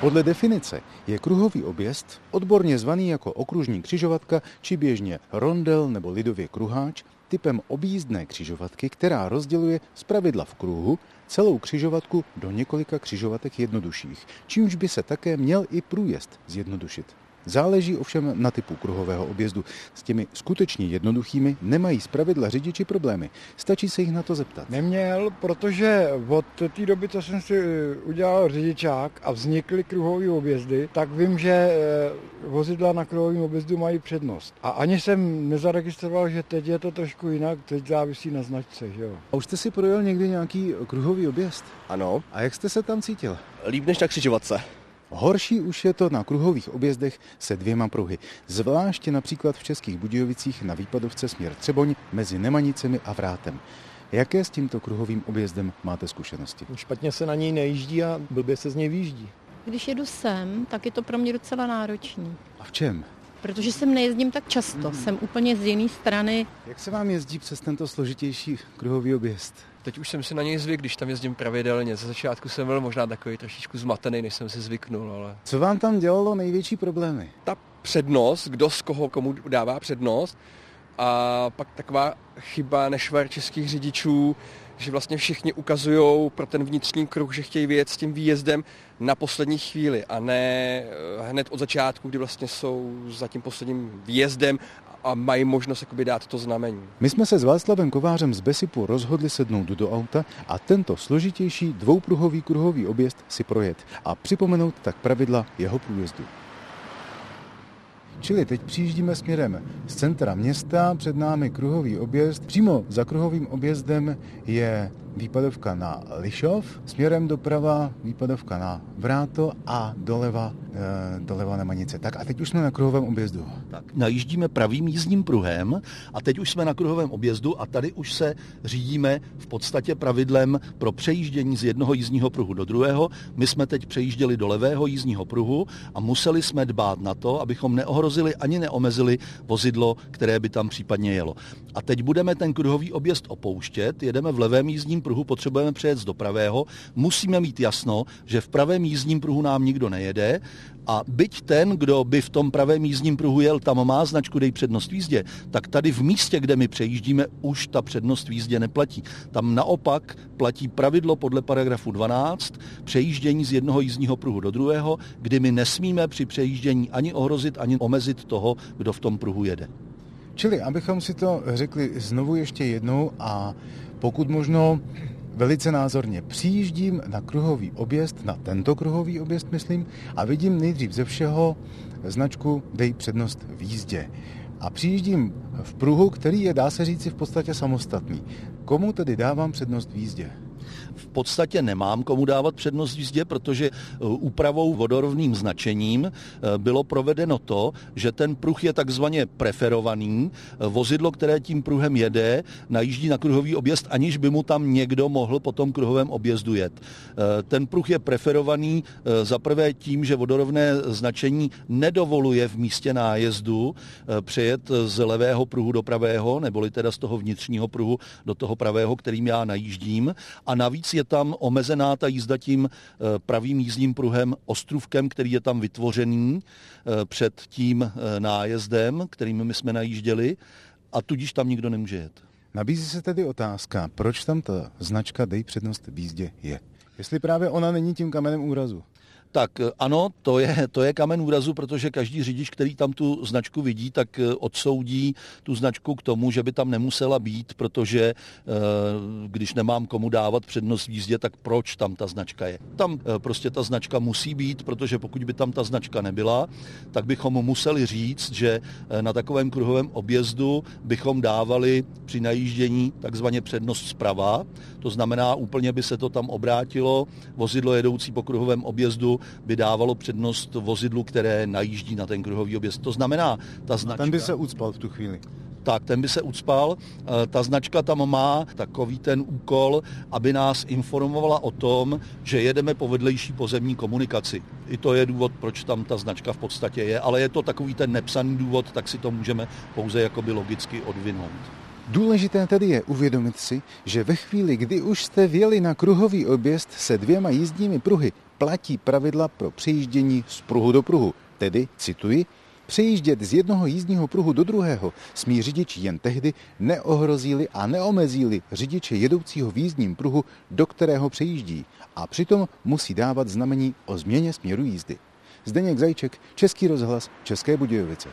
Podle definice je kruhový objezd, odborně zvaný jako okružní křižovatka či běžně rondel nebo lidově kruháč, typem objízdné křižovatky, která rozděluje pravidla v kruhu celou křižovatku do několika křižovatek jednodušších, čímž by se také měl i průjezd zjednodušit. Záleží ovšem na typu kruhového objezdu. S těmi skutečně jednoduchými nemají zpravidla řidiči problémy. Stačí se jich na to zeptat. Neměl, protože od té doby, co jsem si eh, udělal řidičák a vznikly kruhové objezdy, tak vím, že eh, vozidla na kruhovém objezdu mají přednost. A ani jsem nezaregistroval, že teď je to trošku jinak, teď závisí na značce. Že jo. A už jste si projel někdy nějaký kruhový objezd? Ano. A jak jste se tam cítil? Líp než na křižovatce. Horší už je to na kruhových objezdech se dvěma pruhy, zvláště například v Českých Budějovicích na výpadovce směr Třeboň mezi Nemanicemi a Vrátem. Jaké s tímto kruhovým objezdem máte zkušenosti? Špatně se na něj nejíždí a blbě se z něj výjíždí. Když jedu sem, tak je to pro mě docela náročný. A v čem? Protože sem nejezdím tak často, mm. jsem úplně z jiné strany. Jak se vám jezdí přes tento složitější kruhový objezd? Teď už jsem si na něj zvyk, když tam jezdím pravidelně. Ze začátku jsem byl možná takový trošičku zmatený, než jsem si zvyknul. Ale... Co vám tam dělalo největší problémy? Ta přednost, kdo z koho komu dává přednost. A pak taková chyba nešvar českých řidičů, že vlastně všichni ukazují pro ten vnitřní kruh, že chtějí vyjet s tím výjezdem na poslední chvíli a ne eh, hned od začátku, kdy vlastně jsou za tím posledním výjezdem a mají možnost jakoby dát to znamení. My jsme se s Václavem Kovářem z Besipu rozhodli sednout do auta a tento složitější dvoupruhový kruhový objezd si projet a připomenout tak pravidla jeho průjezdu. Čili teď přijíždíme směrem z centra města, před námi kruhový objezd. Přímo za kruhovým objezdem je výpadovka na Lišov, směrem doprava výpadovka na Vráto a doleva, e, doleva na Manice. Tak a teď už jsme na kruhovém objezdu. Tak, najíždíme pravým jízdním pruhem a teď už jsme na kruhovém objezdu a tady už se řídíme v podstatě pravidlem pro přejíždění z jednoho jízdního pruhu do druhého. My jsme teď přejížděli do levého jízdního pruhu a museli jsme dbát na to, abychom neohrozili ani neomezili vozidlo, které by tam případně jelo. A teď budeme ten kruhový objezd opouštět, jedeme v levém jízdním pruhu, potřebujeme přejet do pravého, musíme mít jasno, že v pravém jízdním pruhu nám nikdo nejede a byť ten, kdo by v tom pravém jízdním pruhu jel, tam má značku dej přednost v jízdě, tak tady v místě, kde my přejíždíme, už ta přednost v jízdě neplatí. Tam naopak platí pravidlo podle paragrafu 12, přejíždění z jednoho jízdního pruhu do druhého, kdy my nesmíme při přejíždění ani ohrozit, ani omezit toho, kdo v tom pruhu jede. Čili, abychom si to řekli znovu ještě jednou a pokud možno velice názorně. Přijíždím na kruhový objezd, na tento kruhový objezd, myslím, a vidím nejdřív ze všeho značku Dej přednost v jízdě. A přijíždím v pruhu, který je, dá se říci, v podstatě samostatný. Komu tedy dávám přednost v jízdě? Podstatě nemám komu dávat přednost jízdě, protože uh, úpravou vodorovným značením uh, bylo provedeno to, že ten pruh je takzvaně preferovaný. Uh, vozidlo, které tím pruhem jede, najíždí na kruhový objezd, aniž by mu tam někdo mohl po tom kruhovém objezdu jet. Ten pruh je preferovaný za prvé tím, že vodorovné značení nedovoluje v místě nájezdu přejet z levého pruhu do pravého, neboli teda z toho vnitřního pruhu do toho pravého, kterým já najíždím. A navíc je tam omezená ta jízda tím eh, pravým jízdním pruhem, ostrůvkem, který je tam vytvořený eh, před tím eh, nájezdem, kterým my jsme najížděli a tudíž tam nikdo nemůže jet. Nabízí se tedy otázka, proč tam ta značka Dej přednost v jízdě je. Jestli právě ona není tím kamenem úrazu. Tak eh, ano, to je, to je kamen úrazu, protože každý řidič, který tam tu značku vidí, tak eh, odsoudí tu značku k tomu, že by tam nemusela být, protože eh, když nemám komu dávat přednost v jízdě, tak proč tam ta značka je. Tam prostě ta značka musí být, protože pokud by tam ta značka nebyla, tak bychom museli říct, že na takovém kruhovém objezdu bychom dávali při najíždění takzvaně přednost zprava. To znamená, úplně by se to tam obrátilo, vozidlo jedoucí po kruhovém objezdu by dávalo přednost vozidlu, které najíždí na ten kruhový objezd. To znamená, ta značka... Ten by se ucpal v tu chvíli tak ten by se ucpal. Eh, ta značka tam má takový ten úkol, aby nás informovala o tom, že jedeme po vedlejší pozemní komunikaci. I to je důvod, proč tam ta značka v podstatě je, ale je to takový ten nepsaný důvod, tak si to můžeme pouze jakoby logicky odvinout. Důležité tedy je uvědomit si, že ve chvíli, kdy už jste vjeli na kruhový objezd se dvěma jízdními pruhy, platí pravidla pro přejíždění z pruhu do pruhu. Tedy, cituji, Přejíždět z jednoho jízdního pruhu do druhého smí řidič jen tehdy neohrozíli a neomezíli řidiče jedoucího v jízdním pruhu, do kterého přejíždí a přitom musí dávat znamení o změně směru jízdy. Zdeněk Zajček, Český rozhlas, České Budějovice.